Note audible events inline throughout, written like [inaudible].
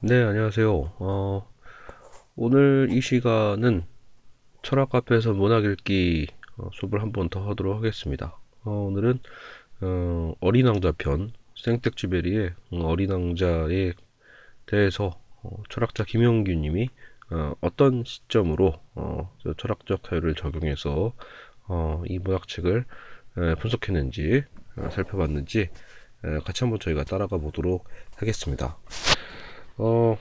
네, 안녕하세요. 어, 오늘 이 시간은 철학 카페에서 문학 읽기 어, 수업을 한 번 더 하도록 하겠습니다. 어, 오늘은 어, 어린 왕자 편, 생텍쥐베리의 어린 왕자에 대해서 어, 철학자 김영규 님이 어, 어떤 시점으로 어, 철학적 사유를 적용해서 어, 이 문학책을 에, 분석했는지 어, 살펴봤는지 에, 같이 한번 저희가 따라가 보도록 하겠습니다. 어,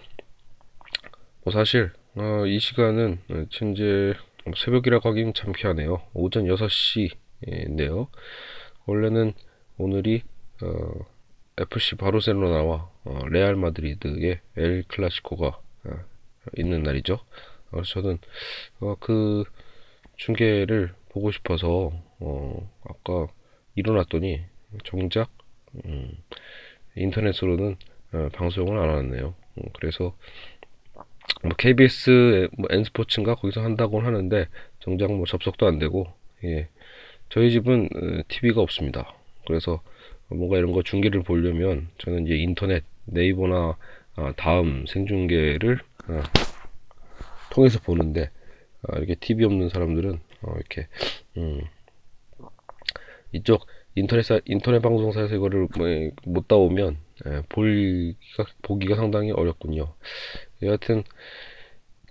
뭐 사실 어, 이 시간은 현재 새벽이라고 하긴 참 피하네요. 오전 6시인데요. 원래는 오늘이 어, FC 바르셀로나와 어, 레알 마드리드의 엘 클라시코가 어, 있는 날이죠. 그래서 저는 어, 그 중계를 보고 싶어서 어, 아까 일어났더니 정작 음, 인터넷으로는 어, 방송을 안 하네요. 음, 그래서 뭐 KBS 뭐 N스포츠인가 거기서 한다고 하는데 정작 뭐 접속도 안 되고 예. 저희 집은 TV가 없습니다. 그래서 뭔가 이런 거 중계를 보려면 저는 이제 인터넷 네이버나 어, 다음 생중계를 어, 통해서 보는데 어, 이렇게 TV 없는 사람들은 어, 이렇게 음, 이쪽 인터넷 인터넷 방송사에서 이거를 뭐, 못 따오면 예, 보기가, 상당히 어렵군요. 여하튼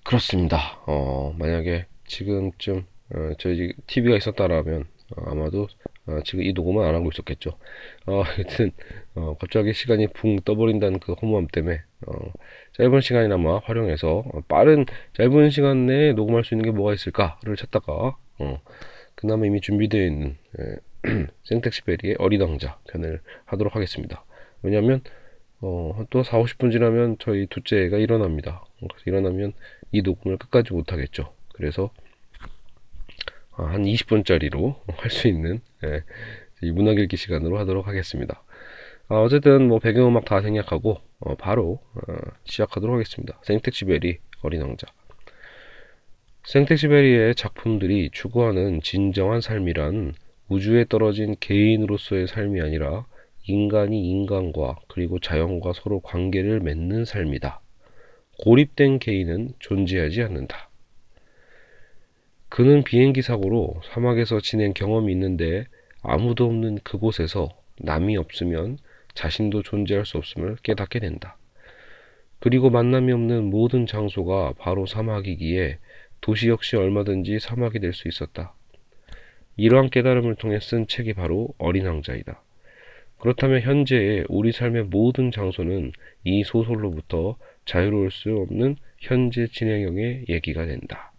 그렇습니다. 어, 만약에 지금쯤 어, 저희 TV가 있었다라면 어, 아마도 어, 지금 이 녹음은 안 하고 있었겠죠. 어, [laughs] 하여튼 어, 갑자기 시간이 붕 떠버린다는 그 허무함 때문에 어, 짧은 시간이나마 활용해서 어, 빠른 짧은 시간 내에 녹음할 수 있는 게 뭐가 있을까를 찾다가 어, 그나마 이미 준비되어 있는 예, 생텍시베리의 어린 왕자 편을 하도록 하겠습니다. 왜냐하면 어, 또 4, 50분 지나면 저희 둘째가 일어납니다. 일어나면 이 녹음을 끝까지 못하겠죠. 그래서 아, 한 20분짜리로 [laughs] 할 수 있는 예, 이 문학 읽기 시간으로 하도록 하겠습니다. 아, 어쨌든 뭐 배경음악 다 생략하고 어, 바로 어, 시작하도록 하겠습니다. 생텍시베리 어린 왕자. 생텍시베리의 작품들이 추구하는 진정한 삶이란 우주에 떨어진 개인으로서의 삶이 아니라 인간이 인간과 그리고 자연과 서로 관계를 맺는 삶이다. 고립된 개인은 존재하지 않는다. 그는 비행기 사고로 사막에서 지낸 경험이 있는데 아무도 없는 그곳에서 남이 없으면 자신도 존재할 수 없음을 깨닫게 된다. 그리고 만남이 없는 모든 장소가 바로 사막이기에 도시 역시 얼마든지 사막이 될 수 있었다. 이러한 깨달음을 통해 쓴 책이 바로 어린 왕자이다. 그렇다면 현재의 우리 삶의 모든 장소는 이 소설로부터 자유로울 수 없는 현재 진행형의 얘기가 된다.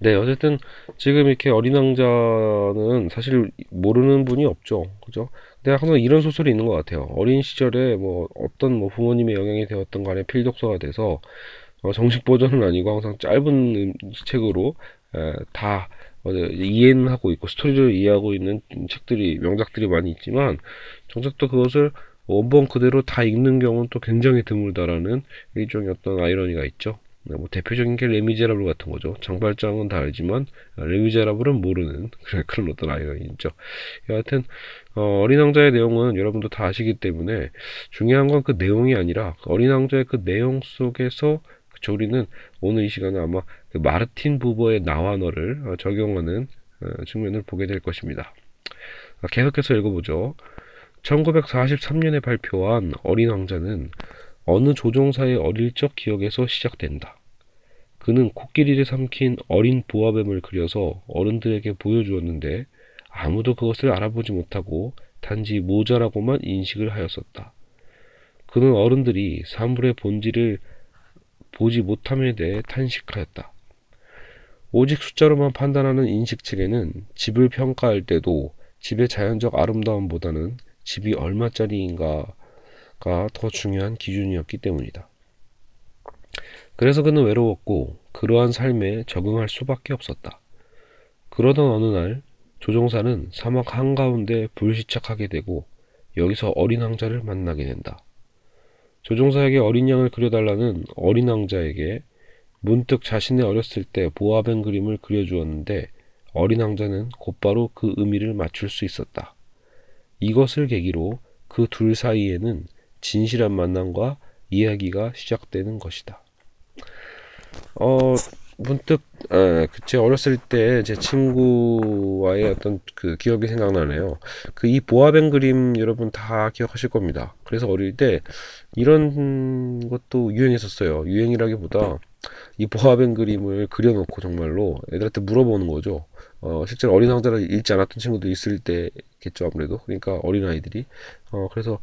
네, 어쨌든 지금 이렇게 어린 왕자는 사실 모르는 분이 없죠. 그죠? 근데 항상 이런 소설이 있는 것 같아요. 어린 시절에 뭐 어떤 뭐 부모님의 영향이 되었던 간에 필독서가 돼서 어, 정식 버전은 아니고 항상 짧은 책으로 에, 다 어, 이해는 하고 있고 스토리를 이해하고 있는 책들이 명작들이 많이 있지만 정작 또 그것을 원본 그대로 다 읽는 경우는 또 굉장히 드물다라는 일종의 어떤 아이러니가 있죠. 네, 뭐 대표적인 게 레미제라블 같은 거죠. 장발장은 다 알지만 레미제라블은 모르는 [laughs] 그런 어떤 아이러니 있죠. 여하튼 어, 린 왕자의 내용은 여러분도 다 아시기 때문에 중요한 건 그 내용이 아니라 어린 왕자의 그 내용 속에서 그쵸, 우리는 오늘 이 시간에 아마 그 마르틴 부버의 나와 너를 어, 적용하는 어, 측면을 보게 될 것입니다. 아, 계속해서 읽어보죠. 1943년에 발표한 어린 왕자는 어느 조종사의 어릴 적 기억에서 시작된다. 그는 코끼리를 삼킨 어린 보아뱀을 그려서 어른들에게 보여주었는데 아무도 그것을 알아보지 못하고 단지 모자라고만 인식을 하였었다. 그는 어른들이 사물의 본질을 보지 못함에 대해 탄식하였다. 오직 숫자로만 판단하는 인식 체계는 집을 평가할 때도 집의 자연적 아름다움보다는 집이 얼마짜리인가가 더 중요한 기준이었기 때문이다. 그래서 그는 외로웠고 그러한 삶에 적응할 수밖에 없었다. 그러던 어느 날 조종사는 사막 한가운데 불시착하게 되고 여기서 어린 왕자를 만나게 된다. 조종사에게 어린 양을 그려달라는 어린 왕자에게 문득 자신의 어렸을 때 보아뱀 그림을 그려주었는데 어린 왕자는 곧바로 그 의미를 맞출 수 있었다. 이것을 계기로 그 둘 사이에는 진실한 만남과 이야기가 시작되는 것이다. 어, 문득 에, 제 어렸을 때 제 친구와의 어떤 그 기억이 생각나네요. 그 이 보아뱅 그림 여러분 다 기억하실 겁니다. 그래서 어릴 때 이런 것도 유행했었어요. 유행이라기보다 이 보아뱅 그림을 그려놓고 정말로 애들한테 물어보는 거죠. 어, 실제로 어린 왕자를 읽지 않았던 친구도 있을 때겠죠 아무래도 그러니까 어린 아이들이 어 그래서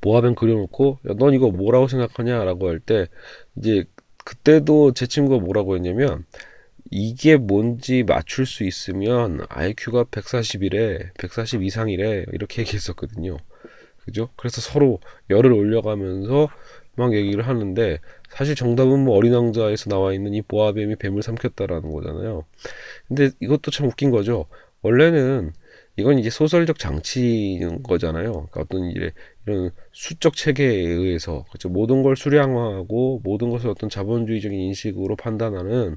보아뱅 그려놓고 야, 넌 이거 뭐라고 생각하냐라고 할 때 이제 그때도 제 친구가 뭐라고 했냐면 이게 뭔지 맞출 수 있으면 IQ가 140이래, 140 이상이래 이렇게 얘기했었거든요. 그죠? 그래서 서로 열을 올려가면서 막 얘기를 하는데 사실 정답은 뭐 어린 왕자에서 나와 있는 이 보아뱀이 뱀을 삼켰다라는 거잖아요. 근데 이것도 참 웃긴 거죠. 원래는 이건 이제 소설적 장치인 거잖아요. 그러니까 어떤 이제 이런 수적 체계에 의해서 그렇죠. 모든 걸 수량화하고 모든 것을 어떤 자본주의적인 인식으로 판단하는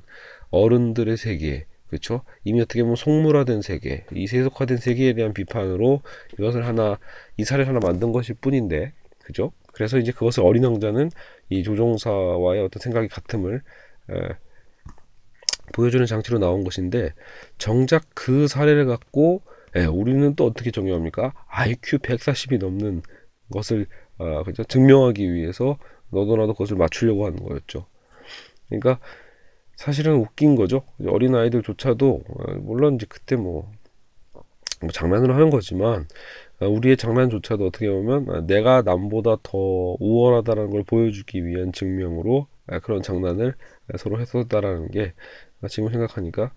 어른들의 세계, 그렇죠? 이미 어떻게 보면 속물화된 세계, 이 세속화된 세계에 대한 비판으로 이것을 하나 이 사례를 하나 만든 것일 뿐인데, 그죠? 그래서 이제 그것을 어린 왕자는 이 조종사와의 어떤 생각이 같음을 에, 보여주는 장치로 나온 것인데 정작 그 사례를 갖고 예, 우리는 또 어떻게 정의합니까? IQ 140이 넘는 것을 어, 그죠? 증명하기 위해서 너도 나도 그것을 맞추려고 하는 거였죠. 그러니까 사실은 웃긴 거죠. 어린 아이들조차도 어, 물론 이제 그때 뭐, 뭐 장난으로 하는 거지만 어, 우리의 장난조차도 어떻게 보면 어, 내가 남보다 더 우월하다는 걸 보여주기 위한 증명으로 어, 그런 장난을 서로 했었다라는 게 지금 생각하니까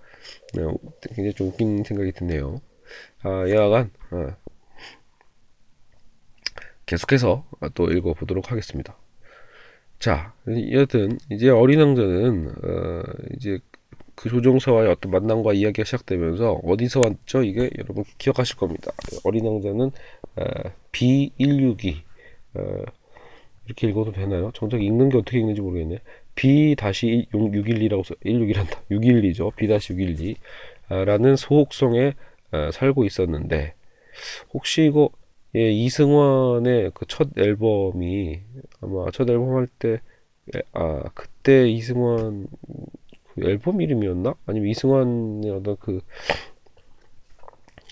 굉장히 좀 웃긴 생각이 드네요. 아, 여하간 어, 계속해서 또 읽어보도록 하겠습니다. 자, 여튼 이제 어린 왕자는 어, 이제 그 조종사와의 어떤 만남과 이야기가 시작되면서 어디서 왔죠? 이게 여러분 기억하실 겁니다. 어린 왕자는 어, B162 어, 이렇게 읽어도 되나요? 정작 읽는 게 어떻게 읽는지 모르겠네. B-612라고 써 161한다. 612죠. B-612 라는 소속성에 어, 살고 있었는데 혹시 이거 예, 이승환의 그 첫 앨범이 아마 첫 앨범 할 때 아 그때 이승환 그 앨범 이름이었나? 아니면 이승환의 어떤 그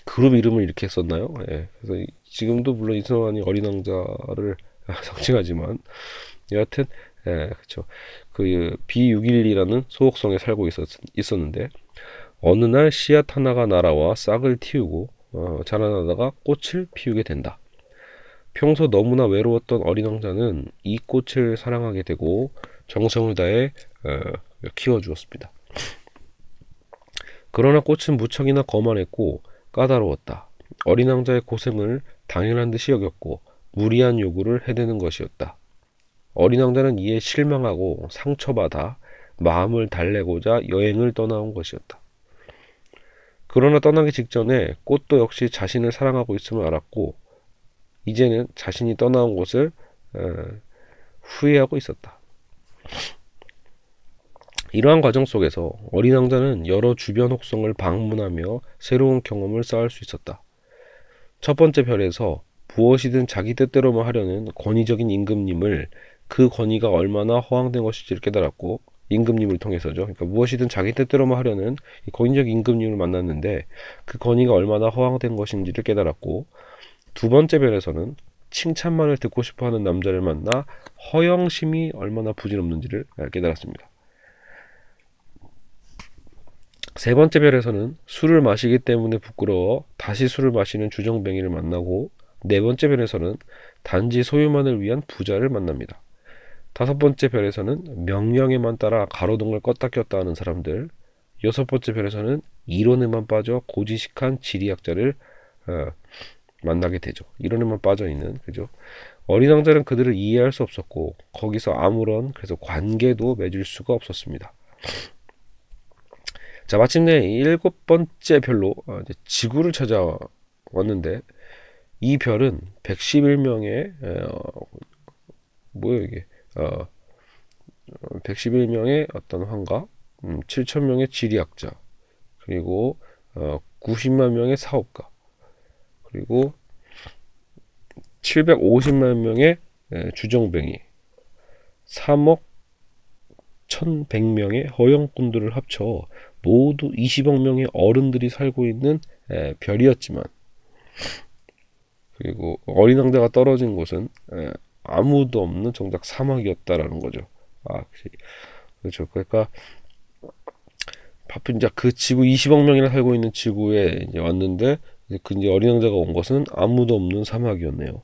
그룹 이름을 이렇게 썼나요? 예, 그래서 지금도 물론 이승환이 어린 왕자를 [laughs] 상징하지만 여하튼 예, 그렇죠. 그 B612라는 소속성에 살고 있었, 있었는데 어느 날 씨앗 하나가 날아와 싹을 틔우고 어, 자라나다가 꽃을 피우게 된다. 평소 너무나 외로웠던 어린 왕자는 이 꽃을 사랑하게 되고 정성을 다해 어, 키워주었습니다. 그러나 꽃은 무척이나 거만했고 까다로웠다. 어린 왕자의 고생을 당연한 듯이 여겼고 무리한 요구를 해대는 것이었다. 어린 왕자는 이에 실망하고 상처받아 마음을 달래고자 여행을 떠나온 것이었다. 그러나 떠나기 직전에 꽃도 역시 자신을 사랑하고 있음을 알았고 이제는 자신이 떠나온 곳을 어, 후회하고 있었다. 이러한 과정 속에서 어린 왕자는 여러 주변 혹성을 방문하며 새로운 경험을 쌓을 수 있었다. 첫 번째 별에서 무엇이든 자기 뜻대로만 하려는 권위적인 임금님을 그 권위가 얼마나 허황된 것인지를 깨달았고 임금님을 통해서죠. 그러니까 무엇이든 자기 뜻대로만 하려는 권위적 임금님을 만났는데 그 권위가 얼마나 허황된 것인지를 깨달았고 두 번째 별에서는 칭찬만을 듣고 싶어하는 남자를 만나 허영심이 얼마나 부질없는지를 깨달았습니다. 세 번째 별에서는 술을 마시기 때문에 부끄러워 다시 술을 마시는 주정뱅이를 만나고 네 번째 별에서는 단지 소유만을 위한 부자를 만납니다. 다섯 번째 별에서는 명령에만 따라 가로등을 껐다 꼈다 하는 사람들 여섯 번째 별에서는 이론에만 빠져 고지식한 지리학자를 어, 만나게 되죠. 이론에만 빠져 있는 그죠. 어린 왕자는 그들을 이해할 수 없었고 거기서 아무런 그래서 관계도 맺을 수가 없었습니다. 자 마침내 일곱 번째 별로 어, 지구를 찾아왔는데 이 별은 111명의 어, 뭐예요 이게 어, 111명의 어떤 환가, 음, 7천 명의 지리학자, 그리고 어, 90만 명의 사업가, 그리고 750만 명의 에, 주정뱅이 3억 1100명의 허영꾼들을 합쳐 모두 20억 명의 어른들이 살고 있는 에, 별이었지만 그리고 어린 왕자가 떨어진 곳은 에, 아무도 없는 정작 사막이었다라는 거죠. 아, 그렇죠. 그러니까 바쁜 이제 그 지구 20억 명이나 살고 있는 지구에 이제 왔는데 그 이제 어린 왕자가 온 것은 아무도 없는 사막이었네요.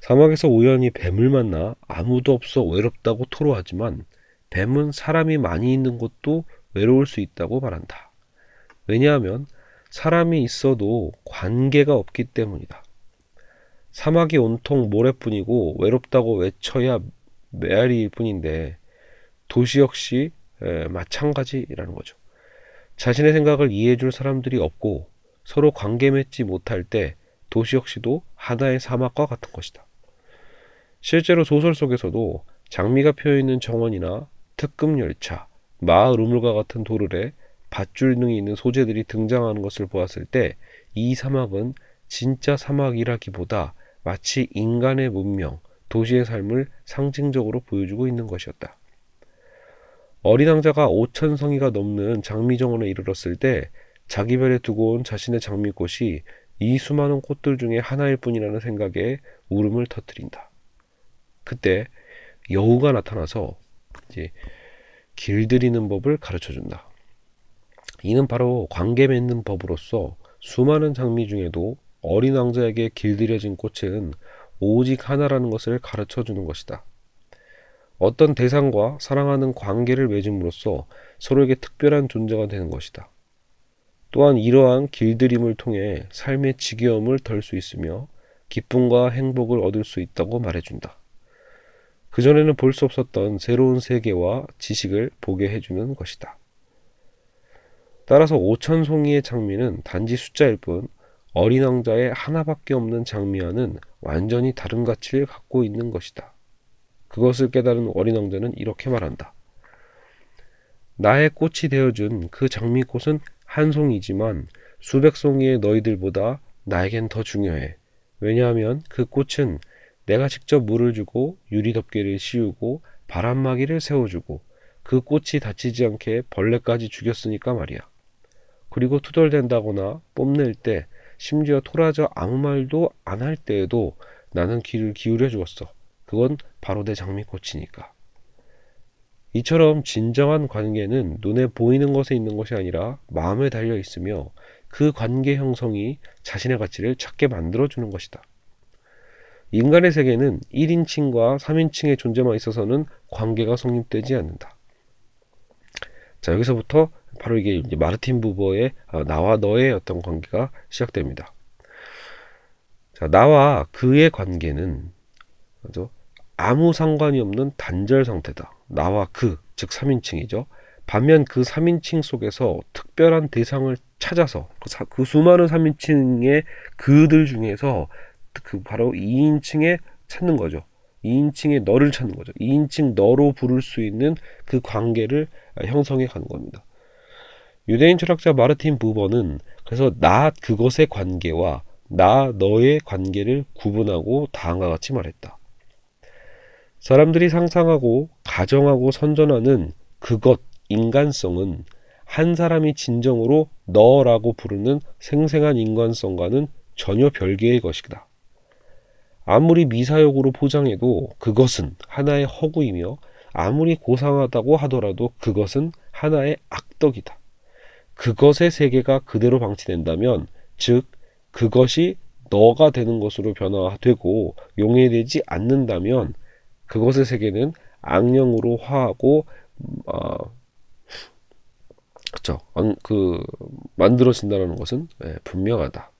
사막에서 우연히 뱀을 만나 아무도 없어 외롭다고 토로하지만 뱀은 사람이 많이 있는 곳도 외로울 수 있다고 말한다. 왜냐하면 사람이 있어도 관계가 없기 때문이다. 사막이 온통 모래뿐이고 외롭다고 외쳐야 메아리일 뿐인데 도시 역시 마찬가지라는 거죠. 자신의 생각을 이해해줄 사람들이 없고 서로 관계 맺지 못할 때 도시 역시도 하나의 사막과 같은 것이다. 실제로 소설 속에서도 장미가 피어있는 정원이나 특급 열차, 마을 우물과 같은 도르래, 밧줄 등이 있는 소재들이 등장하는 것을 보았을 때 이 사막은 진짜 사막이라기보다 마치 인간의 문명, 도시의 삶을 상징적으로 보여주고 있는 것이었다. 어린 왕자가 5천 성이가 넘는 장미정원에 이르렀을 때 자기 별에 두고 온 자신의 장미꽃이 이 수많은 꽃들 중에 하나일 뿐이라는 생각에 울음을 터뜨린다. 그때 여우가 나타나서 이제 길들이는 법을 가르쳐 준다. 이는 바로 관계 맺는 법으로서 수많은 장미 중에도 어린 왕자에게 길들여진 꽃은 오직 하나라는 것을 가르쳐 주는 것이다. 어떤 대상과 사랑하는 관계를 맺음으로써 서로에게 특별한 존재가 되는 것이다. 또한 이러한 길들임을 통해 삶의 지겨움을 덜 수 있으며 기쁨과 행복을 얻을 수 있다고 말해준다. 그전에는 볼 수 없었던 새로운 세계와 지식을 보게 해주는 것이다. 따라서 5천 송이의 장미는 단지 숫자일 뿐 어린 왕자의 하나밖에 없는 장미와는 완전히 다른 가치를 갖고 있는 것이다. 그것을 깨달은 어린 왕자는 이렇게 말한다. 나의 꽃이 되어준 그 장미꽃은 한 송이지만 수백 송이의 너희들보다 나에겐 더 중요해. 왜냐하면 그 꽃은 내가 직접 물을 주고 유리 덮개를 씌우고 바람막이를 세워주고 그 꽃이 다치지 않게 벌레까지 죽였으니까 말이야. 그리고 투덜댄다거나 뽐낼 때 심지어 토라져 아무 말도 안 할 때에도 나는 귀를 기울여 주었어. 그건 바로 내 장미꽃이니까. 이처럼 진정한 관계는 눈에 보이는 것에 있는 것이 아니라 마음에 달려 있으며 그 관계 형성이 자신의 가치를 찾게 만들어주는 것이다. 인간의 세계는 1인칭과 3인칭의 존재만 있어서는 관계가 성립되지 않는다. 자, 여기서부터 바로 이게 이제 마르틴 부버의 어, 나와 너의 어떤 관계가 시작됩니다. 자, 나와 그의 관계는 그죠? 아무 상관이 없는 단절 상태다. 나와 그, 즉 3인칭이죠. 반면 그 3인칭 속에서 특별한 대상을 찾아서 그, 사, 그 수많은 3인칭의 그들 중에서 그 바로 2인칭에 찾는 거죠. 2인칭의 너를 찾는 거죠. 2인칭 너로 부를 수 있는 그 관계를 형성해 가는 겁니다. 유대인 철학자 마르틴 부버는 그래서 나 그것의 관계와 나 너의 관계를 구분하고 다음과 같이 말했다. 사람들이 상상하고 가정하고 선전하는 그것 인간성은 한 사람이 진정으로 너라고 부르는 생생한 인간성과는 전혀 별개의 것이다. 아무리 미사역으로 포장해도 그것은 하나의 허구이며 아무리 고상하다고 하더라도 그것은 하나의 악덕이다. 그것의 세계가 그대로 방치된다면 즉 그것이 너가 되는 것으로 변화되고 용해되지 않는다면 그것의 세계는 악령으로 화하고 어, 그쵸 그 만들어진다는 것은 네, 분명하다.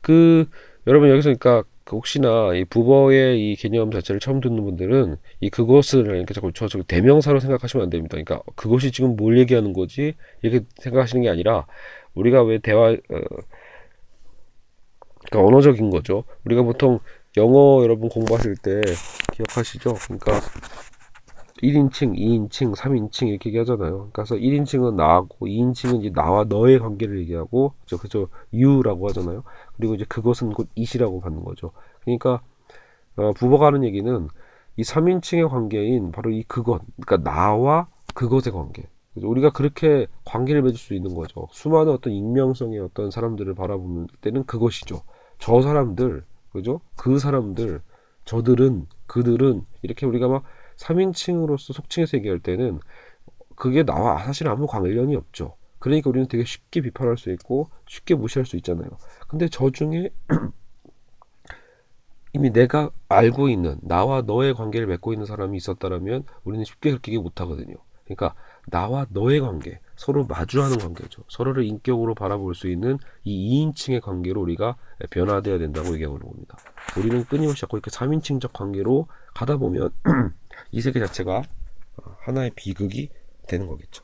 그 여러분 여기서 그러니까 그 혹시나 이 부버의 이 개념 자체를 처음 듣는 분들은 이 그것을 이렇게 자꾸 저, 저 대명사로 생각하시면 안 됩니다. 그러니까 그것이 지금 뭘 얘기하는 거지 이렇게 생각하시는 게 아니라 우리가 왜 대화 어, 그러니까 언어적인 거죠. 우리가 보통 영어 여러분 공부하실 때 기억하시죠? 그러니까 1인칭, 2인칭, 3인칭 이렇게 얘기하잖아요. 그래서 1인칭은 나하고 2인칭은 이제 나와 너의 관계를 얘기하고 그죠? you라고 하잖아요. 그리고 이제 그것은 곧 it이라고 받는 거죠. 그러니까 어, 부버가 하는 얘기는 이 3인칭의 관계인 바로 이 그것, 그러니까 나와 그것의 관계. 우리가 그렇게 관계를 맺을 수 있는 거죠. 수많은 어떤 익명성의 어떤 사람들을 바라보는 때는 그것이죠. 저 사람들, 그죠? 그 사람들, 저들은, 그들은, 이렇게 우리가 막 3인칭으로서 속칭해서 얘기할 때는 그게 나와 사실 아무 관련이 없죠. 그러니까 우리는 되게 쉽게 비판할 수 있고 쉽게 무시할 수 있잖아요. 근데 저 중에 [clears throat] 이미 내가 알고 있는 나와 너의 관계를 맺고 있는 사람이 있었다라면 우리는 쉽게 그렇게 얘기 못 하거든요. 그러니까 나와 너의 관계, 서로 마주하는 관계죠. 서로를 인격으로 바라볼 수 있는 이 2인칭의 관계로 우리가 변화되어야 된다고 얘기하는 겁니다. 우리는 끊임없이 자꾸 이렇게 3인칭적 관계로 가다 보면 [clears throat] 이 세계 자체가 하나의 비극이 되는 거겠죠.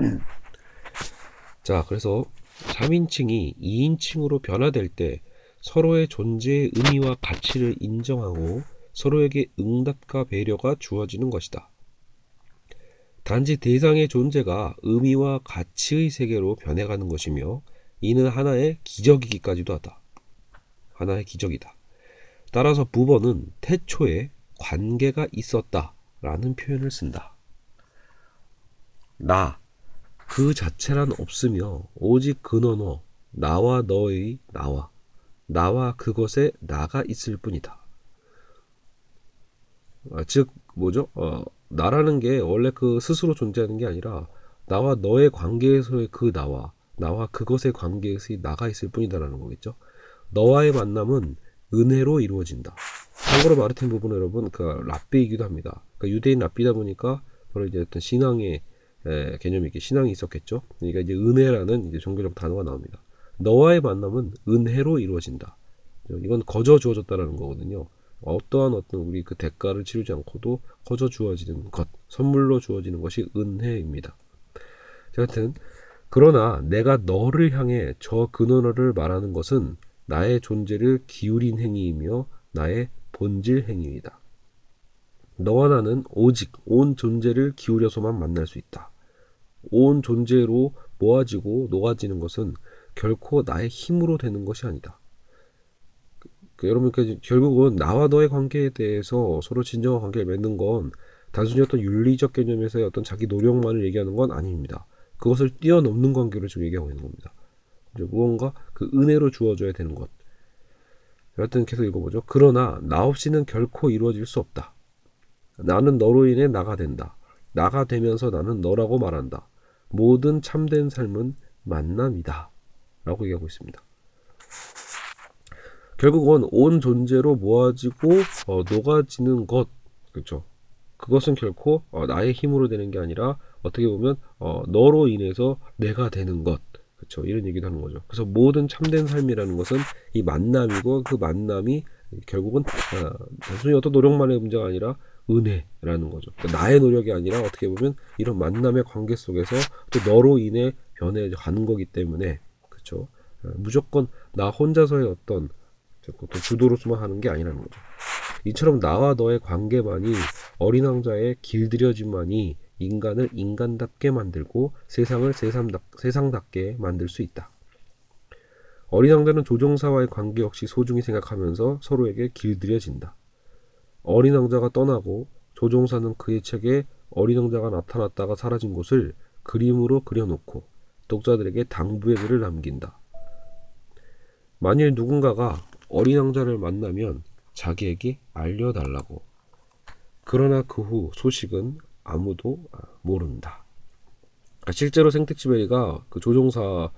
[clears throat] 자, 그래서 3인칭이 2인칭으로 변화될 때 서로의 존재의 의미와 가치를 인정하고 서로에게 응답과 배려가 주어지는 것이다. 단지 대상의 존재가 의미와 가치의 세계로 변해가는 것이며 이는 하나의 기적이기까지도 하다. 하나의 기적이다. 따라서 부버는 태초에 관계가 있었다 라는 표현을 쓴다. 나, 그 자체란 없으며 오직 근원어 나와 너의 나와 나와 그것에 나가 있을 뿐이다. 아, 즉 뭐죠? 어, 나라는 게 원래 그 스스로 존재하는 게 아니라 나와 너의 관계에서의 그 나와 나와 그것의 관계에서의 나가 있을 뿐이다라는 거겠죠. 너와의 만남은 은혜로 이루어진다. 참고로 마르틴 부분은 여러분 그 랍비이기도 합니다. 그러니까 유대인 랍비다 보니까 바로 이제 어떤 신앙의 에, 개념이 이게 신앙이 있었겠죠. 그러니까 이제 은혜라는 이제 종교적 단어가 나옵니다. 너와의 만남은 은혜로 이루어진다. 이건 거저 주어졌다라는 거거든요. 어떠한 어떤 우리 그 대가를 치르지 않고도 거저 주어지는 것, 선물로 주어지는 것이 은혜입니다. 여하튼 그러나 내가 너를 향해 저 근원어를 말하는 것은 나의 존재를 기울인 행위이며 나의 본질 행위이다. 너와 나는 오직 온 존재를 기울여서만 만날 수 있다. 온 존재로 모아지고 녹아지는 것은 결코 나의 힘으로 되는 것이 아니다. 그, 여러분, 그, 결국은 나와 너의 관계에 대해서 서로 진정한 관계를 맺는 건 단순히 어떤 윤리적 개념에서의 어떤 자기 노력만을 얘기하는 건 아닙니다. 그것을 뛰어넘는 관계를 지금 얘기하고 있는 겁니다. 무언가 그 은혜로 주어져야 되는 것. 여하튼 계속 읽어보죠. 그러나 나 없이는 결코 이루어질 수 없다. 나는 너로 인해 나가 된다. 나가 되면서 나는 너라고 말한다. 모든 참된 삶은 만남이다. 라고 얘기하고 있습니다. 결국은 온 존재로 모아지고 어, 녹아지는 것, 그렇죠? 그것은 결코 어, 나의 힘으로 되는 게 아니라 어떻게 보면 어, 너로 인해서 내가 되는 것, 그렇죠? 이런 얘기도 하는 거죠. 그래서 모든 참된 삶이라는 것은 이 만남이고 그 만남이 결국은 어, 단순히 어떤 노력만의 문제가 아니라 은혜라는 거죠. 그러니까 나의 노력이 아니라 어떻게 보면 이런 만남의 관계 속에서 또 너로 인해 변해 가는 거기 때문에 그렇죠. 무조건 나 혼자서의 어떤 주도로서만 하는 게 아니라는 거죠. 이처럼 나와 너의 관계만이 어린 왕자의 길들여짐만이 인간을 인간답게 만들고 세상을 세상답, 세상답게 만들 수 있다. 어린 왕자는 조종사와의 관계 역시 소중히 생각하면서 서로에게 길들여진다. 어린 왕자가 떠나고 조종사는 그의 책에 어린 왕자가 나타났다가 사라진 곳을 그림으로 그려놓고 독자들에게 당부의 글을 남긴다. 만일 누군가가 어린 왕자를 만나면 자기에게 알려달라고. 그러나 그 후 소식은 아무도 모른다. 아, 실제로 생텍쥐베리가 그 조종사였다고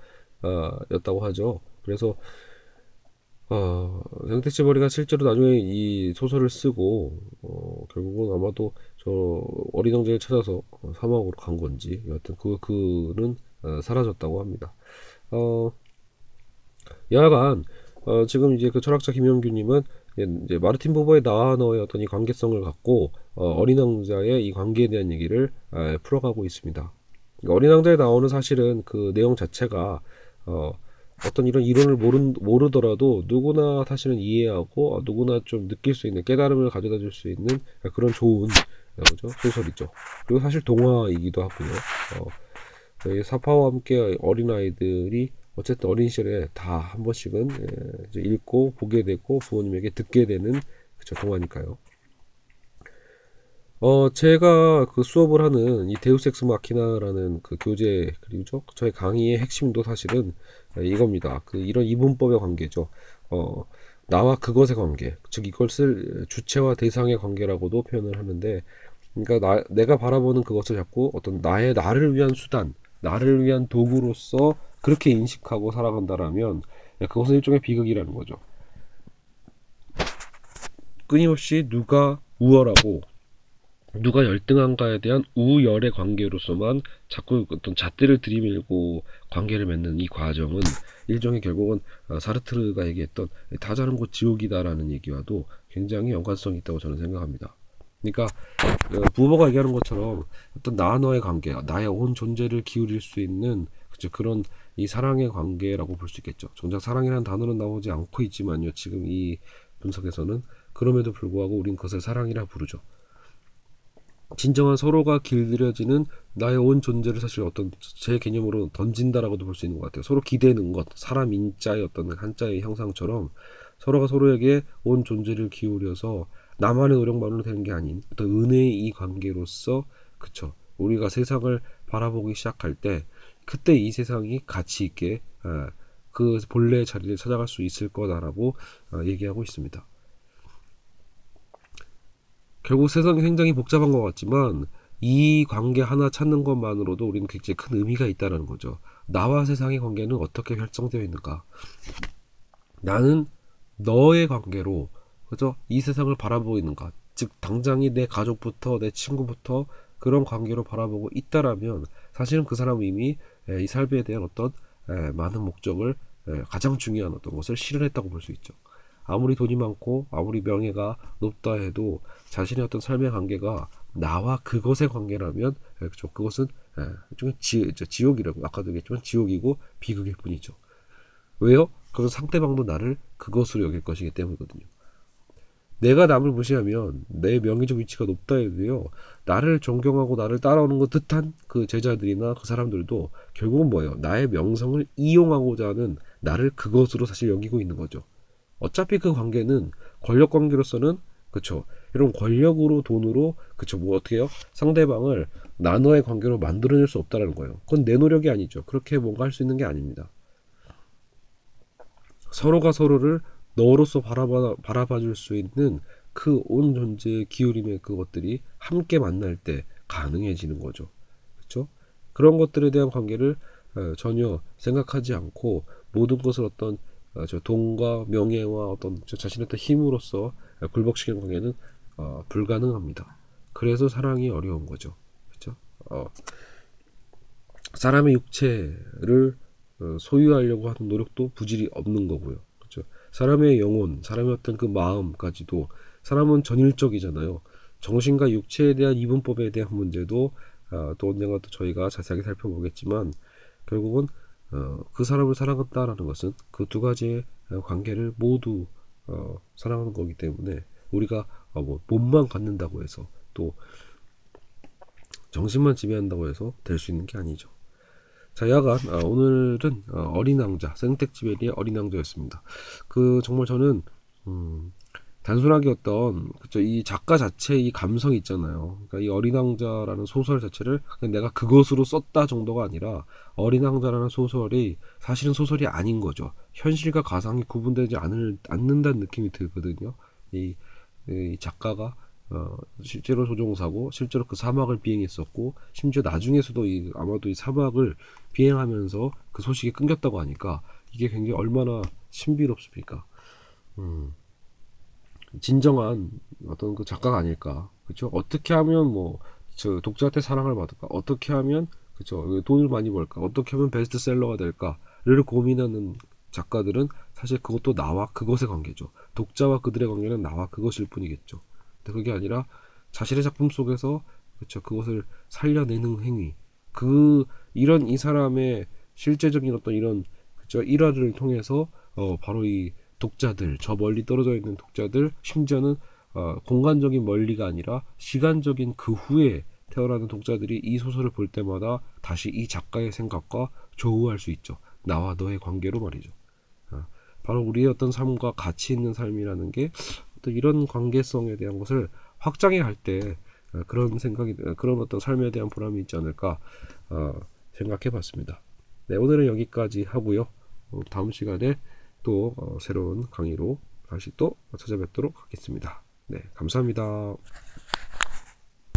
하죠. 그래서 어, 생택지 머리가 실제로 나중에 이 소설을 쓰고 어, 결국은 아마도 저 어린 형제를 찾아서 어, 사막으로 간 건지 여하튼 그 그는 어, 사라졌다고 합니다. 어, 여하간 어, 지금 이제 그 철학자 김영규님은 이제 마르틴 보버의 나와 너의 어떤 이 관계성을 갖고 어, 어린 왕자의 이 관계에 대한 얘기를 에, 풀어가고 있습니다. 그러니까 어린 왕자에 나오는 사실은 그 내용 자체가 어, 어떤 이런 이론을 모르, 모르더라도 누구나 사실은 이해하고 어, 누구나 좀 느낄 수 있는 깨달음을 가져다 줄 수 있는 그런 좋은 그죠? 소설이죠. 그리고 사실 동화이기도 하고요. 어, 저희 사파와 함께 어린아이들이 어쨌든 어린 시절에 다 한 번씩은 예, 읽고 보게 되고 부모님에게 듣게 되는 그쵸 동화니까요. 어 제가 그 수업을 하는 이 데우섹스 마키나라는 그 교재 그리고 저희 강의의 핵심도 사실은 이겁니다. 그 이런 이분법의 관계죠. 어 나와 그것의 관계, 즉 이것을 주체와 대상의 관계라고도 표현을 하는데, 그러니까 나, 내가 바라보는 그것을 자꾸 어떤 나의 나를 위한 수단, 나를 위한 도구로서 그렇게 인식하고 살아간다라면 그것은 일종의 비극이라는 거죠. 끊임없이 누가 우월하고 누가 열등한가에 대한 우열의 관계로서만 자꾸 어떤 잣대를 들이밀고 관계를 맺는 이 과정은 일종의 결국은 어, 사르트르가 얘기했던 다 자른 곳 지옥이다라는 얘기와도 굉장히 연관성이 있다고 저는 생각합니다. 그러니까 어, 부모가 얘기하는 것처럼 어떤 나 너의 관계, 나의 온 존재를 기울일 수 있는 그죠 그런 이 사랑의 관계라고 볼 수 있겠죠. 정작 사랑이라는 단어는 나오지 않고 있지만요. 지금 이 분석에서는 그럼에도 불구하고 우린 그것을 사랑이라 부르죠. 진정한 서로가 길들여지는 나의 온 존재를 사실 어떤 제 개념으로 던진다라고도 볼 수 있는 것 같아요. 서로 기대는 것, 사람 인자의 어떤 한자의 형상처럼 서로가 서로에게 온 존재를 기울여서 나만의 노력만으로 되는 게 아닌 어떤 은혜의 이 관계로서 그쵸 우리가 세상을 바라보기 시작할 때 그때 이 세상이 가치 있게 어, 그 본래의 자리를 찾아갈 수 있을 거다라고 어, 얘기하고 있습니다. 결국 세상이 굉장히 복잡한 것 같지만 이 관계 하나 찾는 것만으로도 우리는 굉장히 큰 의미가 있다는 거죠. 나와 세상의 관계는 어떻게 결정되어 있는가? 나는 너의 관계로 그죠? 이 세상을 바라보고 있는가? 즉 당장이 내 가족부터 내 친구부터 그런 관계로 바라보고 있다라면 사실은 그 사람은 이미 이 삶에 대한 어떤 많은 목적을 가장 중요한 어떤 것을 실현했다고 볼 수 있죠. 아무리 돈이 많고 아무리 명예가 높다 해도 자신의 어떤 삶의 관계가 나와 그것의 관계라면 그렇죠. 그것은 일종의 지, 지옥이라고 아까도 얘기했지만 지옥이고 비극일 뿐이죠. 왜요? 그건 상대방도 나를 그것으로 여길 것이기 때문이거든요. 내가 남을 무시하면 내 명예적 위치가 높다 해도요 나를 존경하고 나를 따라오는 것 듯한 그 제자들이나 그 사람들도 결국은 뭐예요 나의 명성을 이용하고자 하는 나를 그것으로 사실 여기고 있는 거죠 어차피 그 관계는 권력 관계로서는 그쵸. 이런 권력으로 돈으로 그쵸. 뭐 어떻게 해요? 상대방을 나눠의 관계로 만들어낼 수 없다라는 거예요. 그건 내 노력이 아니죠. 그렇게 뭔가 할 수 있는 게 아닙니다. 서로가 서로를 너로서 바라봐 바라봐 줄 수 있는 그 온 존재의 기울임의 그것들이 함께 만날 때 가능해지는 거죠. 그렇죠 그런 것들에 대한 관계를 어, 전혀 생각하지 않고 모든 것을 어떤 어, 저 돈과 명예와 어떤 저 자신의 어떤 힘으로써 굴복시키는 관계는 어, 불가능합니다. 그래서 사랑이 어려운 거죠. 그렇죠? 어, 사람의 육체를 어, 소유하려고 하는 노력도 부질이 없는 거고요. 그렇죠? 사람의 영혼, 사람의 어떤 그 마음까지도 사람은 전일적이잖아요. 정신과 육체에 대한 이분법에 대한 문제도 어, 또 언젠가 또 저희가 자세하게 살펴보겠지만 결국은 어, 그 사람을 사랑한다라는 것은 그 두 가지의 관계를 모두 어, 사랑하는 거기 때문에 우리가 어, 뭐 몸만 갖는다고 해서 또 정신만 지배한다고 해서 될 수 있는 게 아니죠. 자, 야간 어, 오늘은 어, 어린 왕자 생택지베리의 어린 왕자였습니다. 그 정말 저는 음, 단순하게 어떤 그쵸 이 작가 자체의 이 감성이 있잖아요. 그러니까 이 어린 왕자라는 소설 자체를 내가 그것으로 썼다 정도가 아니라 어린 왕자라는 소설이 사실은 소설이 아닌 거죠. 현실과 가상이 구분되지 않을, 않는다는 느낌이 들거든요. 이, 이 작가가 어, 실제로 조종사고 실제로 그 사막을 비행했었고 심지어 나중에서도 이 아마도 이 사막을 비행하면서 그 소식이 끊겼다고 하니까 이게 굉장히 얼마나 신비롭습니까? 음. 진정한 어떤 그 작가가 아닐까. 그렇죠? 어떻게 하면 뭐 저 독자한테 사랑을 받을까? 어떻게 하면 그렇죠? 돈을 많이 벌까? 어떻게 하면 베스트셀러가 될까?를 고민하는 작가들은 사실 그것도 나와 그것의 관계죠. 독자와 그들의 관계는 나와 그것일 뿐이겠죠. 근데 그게 아니라 자신의 작품 속에서 그렇죠? 그것을 살려내는 행위. 그 이런 이 사람의 실제적인 어떤 이런 그렇죠? 일화를 통해서 어 바로 이 독자들, 저 멀리 떨어져 있는 독자들, 심지어는 어, 공간적인 멀리가 아니라 시간적인 그 후에 태어나는 독자들이 이 소설을 볼 때마다 다시 이 작가의 생각과 조우할 수 있죠. 나와 너의 관계로 말이죠. 아, 바로 우리의 어떤 삶과 가치 있는 삶이라는 게 어떤 이런 관계성에 대한 것을 확장해 갈때 아, 그런 생각이 아, 그런 어떤 삶에 대한 보람이 있지 않을까 아, 생각해 봤습니다. 네, 오늘은 여기까지 하고요. 어, 다음 시간에 또 어, 새로운 강의로 다시 또 찾아뵙도록 하겠습니다. 네, 감사합니다.